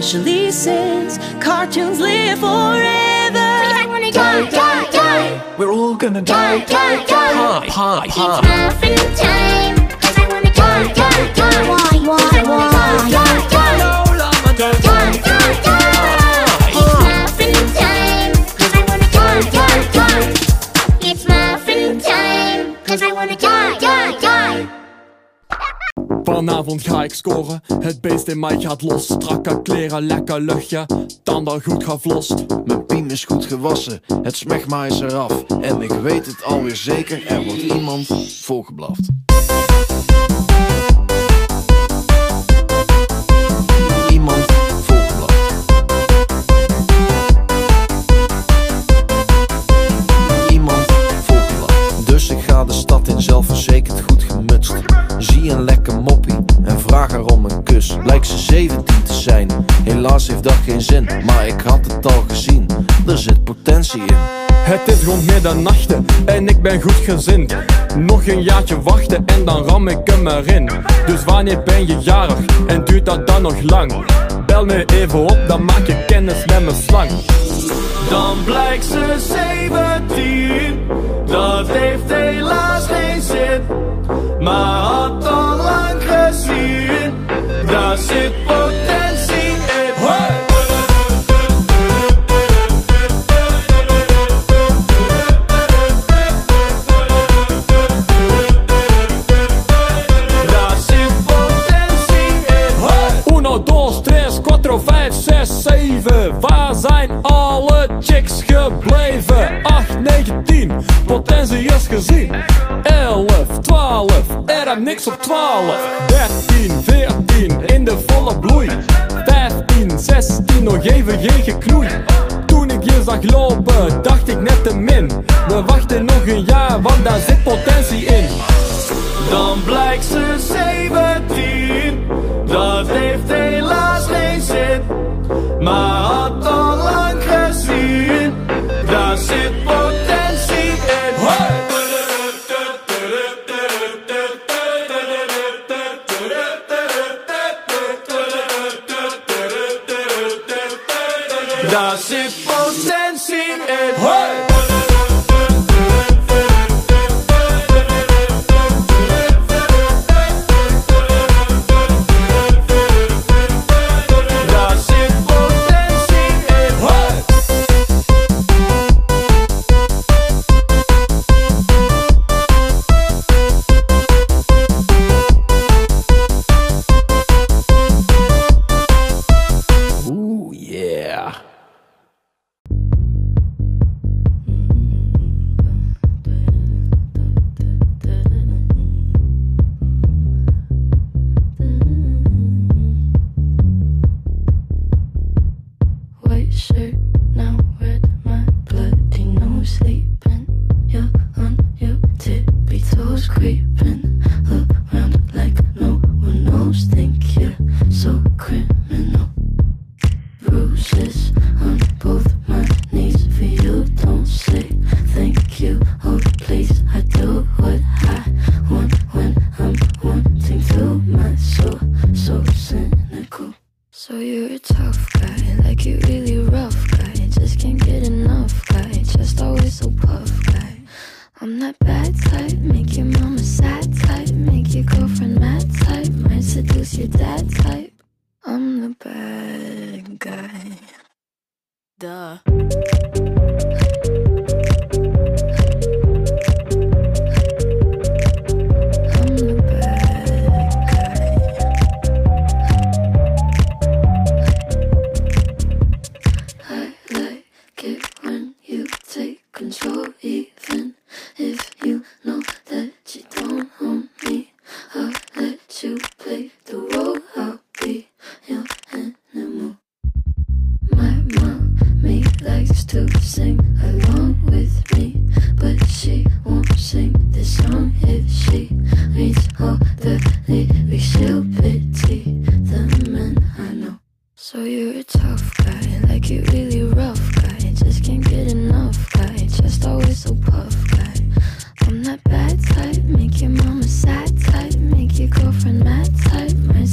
especially since cartoons live forever. We wanna die, die, die, die. We're all gonna die, die, die. die. Pie, pie, pie. It's muffin time. Cause I wanna die, die, die. die. Why, why, why? Vanavond ga ik scoren, het beest in mij gaat los. Strakke kleren, lekker luchtje, tanden goed gevlost. Mijn piem is goed gewassen, het smegma is eraf. En ik weet het alweer zeker, er wordt iemand volgeblaft. Iemand volgeblaft. Iemand. Dus ik ga de stad in, zelfverzekerd vraag om een kus. Blijkt ze 17 te zijn, helaas heeft dat geen zin. Maar ik had het al gezien, er zit potentie in. Het is rond middernachten en ik ben goed gezind. Nog een jaartje wachten en dan ram ik hem erin. Dus wanneer ben je jarig en duurt dat dan nog lang? Bel me even op, dan maak je kennis met mijn slang. Dan blijkt ze 17, dat heeft helaas geen zin. Maar had Daar zit potentie in. Uno, dos, tres, quattro, vijf, zes, zeven. Waar zijn alle chicks gebleven? 8, 9, 10, potentie is gezien. 11, 12, er heb niks op 12. 13, 16, nog even geen geknoei. Toen ik je zag lopen, dacht ik net te min. We wachten nog een jaar, want daar zit potentie in. Dan blijkt ze 17, dat heeft helaas geen zin. Maar Daar zit potentie in. Hey!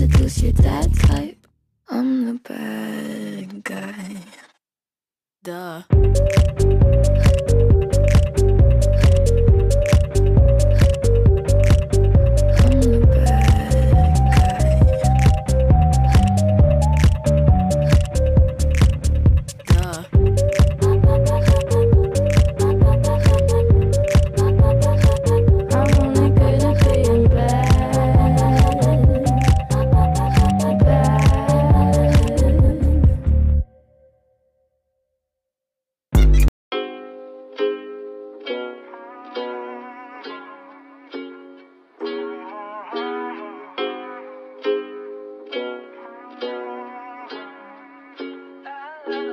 seduce your dad type. I'm the bad guy. Duh.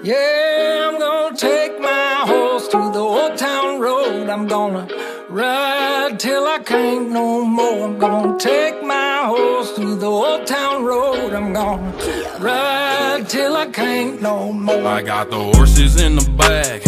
Yeah, I'm gonna take my horse to the old town road. I'm gonna ride till I can't no more. I'm gonna take my horse to the old town road. I'm gonna ride till I can't no more. I got the horses in the back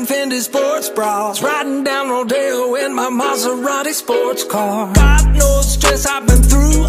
in Fendi sports bras. Riding down Rodeo in my Maserati sports car. God knows stress I've been through.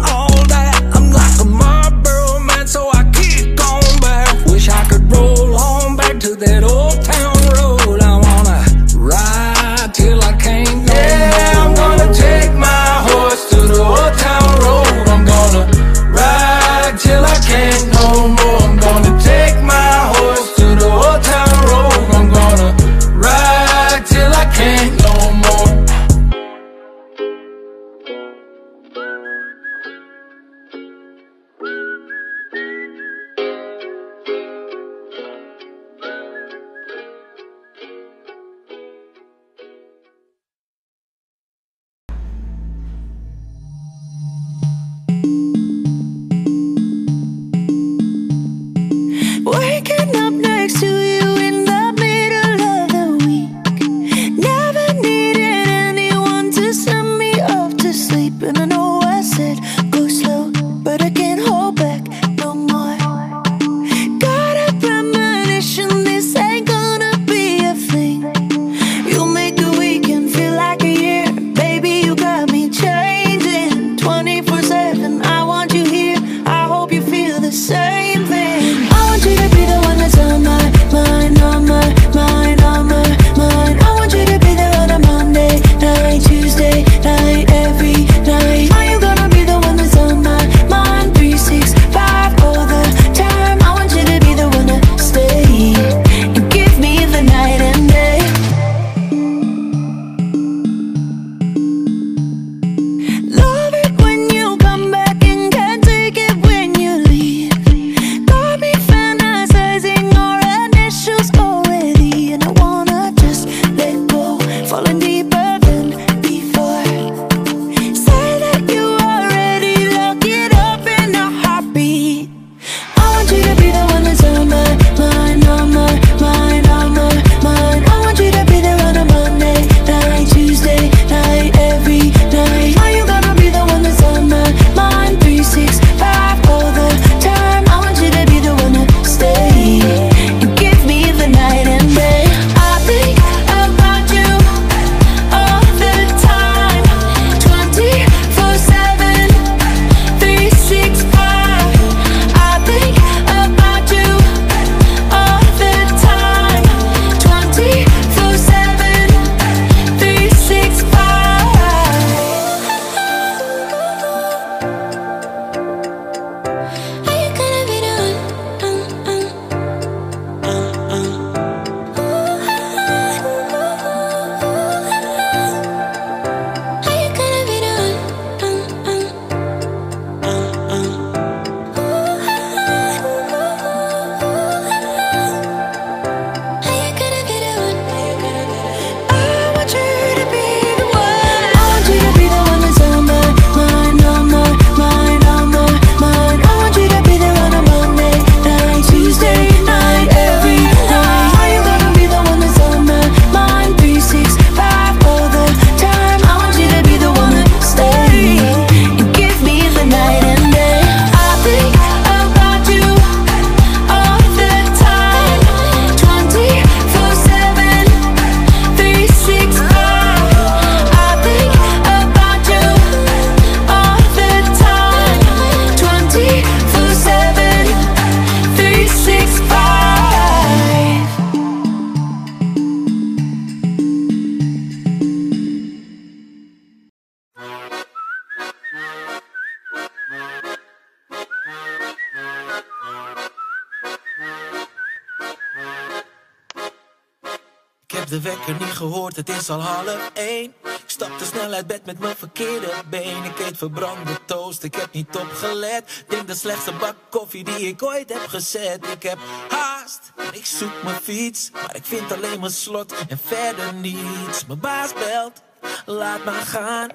Het is al half één. Ik stap te snel uit bed met mijn verkeerde been. Ik eet verbrande toast, ik heb niet opgelet. Denk de slechtste bak koffie die ik ooit heb gezet. Ik heb haast, ik zoek mijn fiets. Maar ik vind alleen mijn slot en verder niets. Mijn baas belt, laat maar gaan.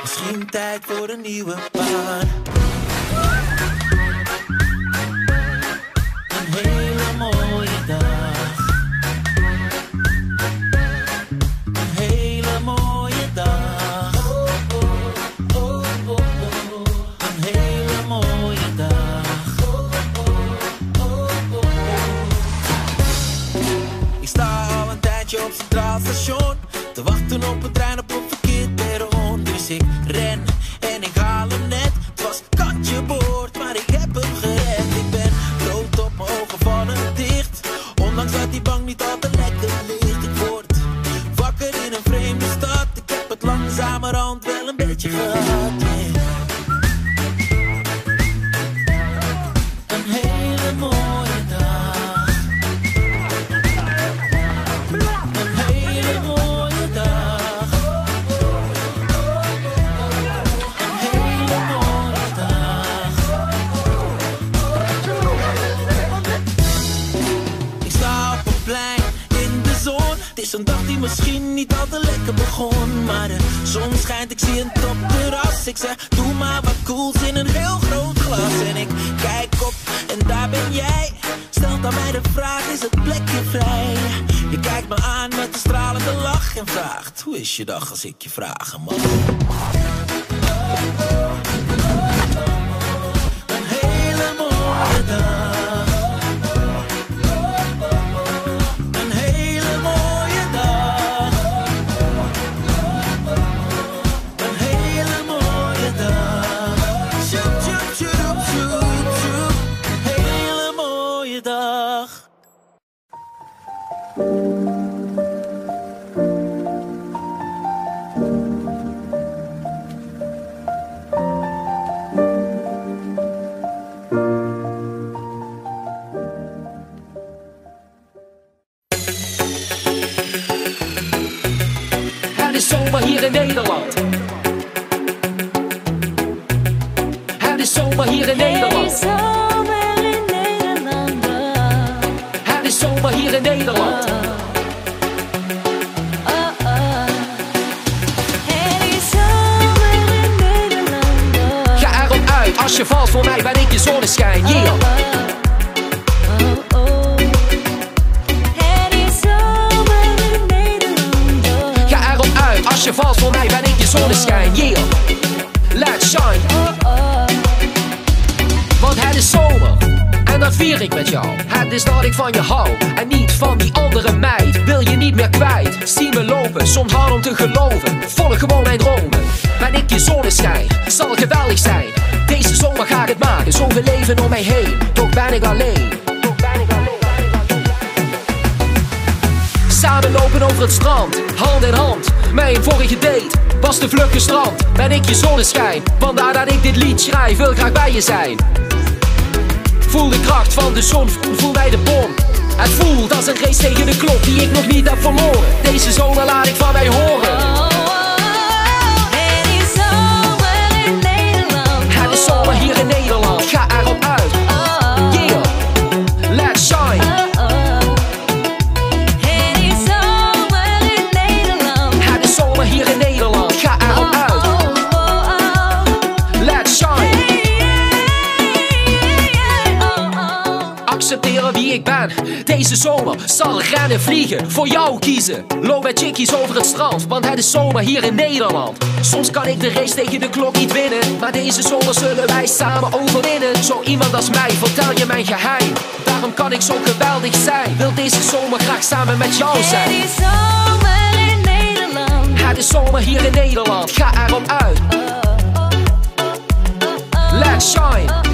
Misschien tijd voor een nieuwe baan. Te wachten op ik zie een topterras. Ik zeg, doe maar wat cools in een heel groot glas. En ik kijk op en daar ben jij. Stelt aan mij de vraag, is het plekje vrij? Je kijkt me aan met een stralende lach en vraagt, hoe is je dag als ik je vragen mag? Een hele mooie dag. Hier in Nederland. Het is zomer hier in Nederland. Het is zomer hier in Nederland. Oh, oh. Het is zomer in Nederland. Ga erop uit, als je valt voor mij ben ik je zonneschijn. Yeah. Je voor mij ben ik je zonneschijn. Yeah. Let's shine. Want het is zomer en dat vier ik met jou. Het is dat ik van je hou en niet van die andere meid. Wil je niet meer kwijt? Zie me lopen, soms hard om te geloven. Volg gewoon mijn dromen. Ben ik je zonneschijn, zal geweldig zijn. Deze zomer ga ik het maken, zoveel leven om mij heen. Toch ben ik alleen. Lopen over het strand, hand in hand. Mijn vorige date was de vlug gestrand. Ben ik je zonneschijn, vandaar dat ik dit lied schrijf. Wil graag bij je zijn. Voel de kracht van de zon, voel mij de bom. Het voelt als een race tegen de klok die ik nog niet heb verloren. Deze zomer laat ik van mij horen. Deze zomer zal rennen vliegen. Voor jou kiezen. Loop met chickies over het strand. Want het is zomer hier in Nederland. Soms kan ik de race tegen de klok niet winnen. Maar deze zomer zullen wij samen overwinnen. Zo iemand als mij, vertel je mijn geheim. Daarom kan ik zo geweldig zijn. Wil deze zomer graag samen met jou Het zijn. is zomer in Nederland. Het is zomer hier in Nederland. Ga erop uit. Let's shine.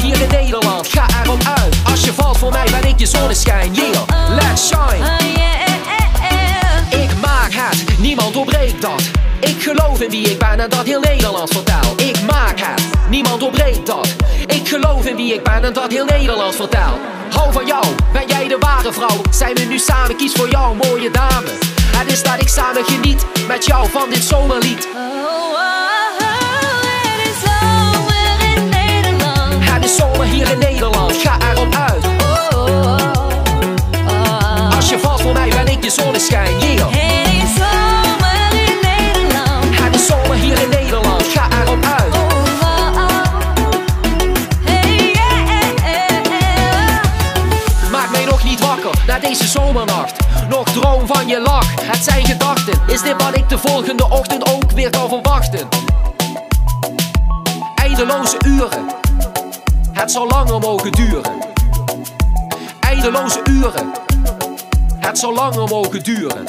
hier in Nederland, ga erop uit. Als je valt voor mij ben ik je zonneschijn. Yeah, oh, oh. let's shine. Oh, eh, eh, eh. Ik maak het, niemand doorbreekt dat. Ik geloof in wie ik ben en dat heel Nederland vertel Ik maak het, niemand doorbreekt dat. Ik geloof in wie ik ben en dat heel Nederland vertel Hou van jou, ben jij de ware vrouw? Zijn we nu samen, kies voor jou mooie dame. Het is dat ik samen geniet met jou van dit zomerlied. zone hier in Nederland, ga erom uit. Oh, oh, oh. Als je valt voor mij ben ik je zonneschijn, yeah. Het zou langer mogen duren. Eindeloze uren. Het zou langer mogen duren.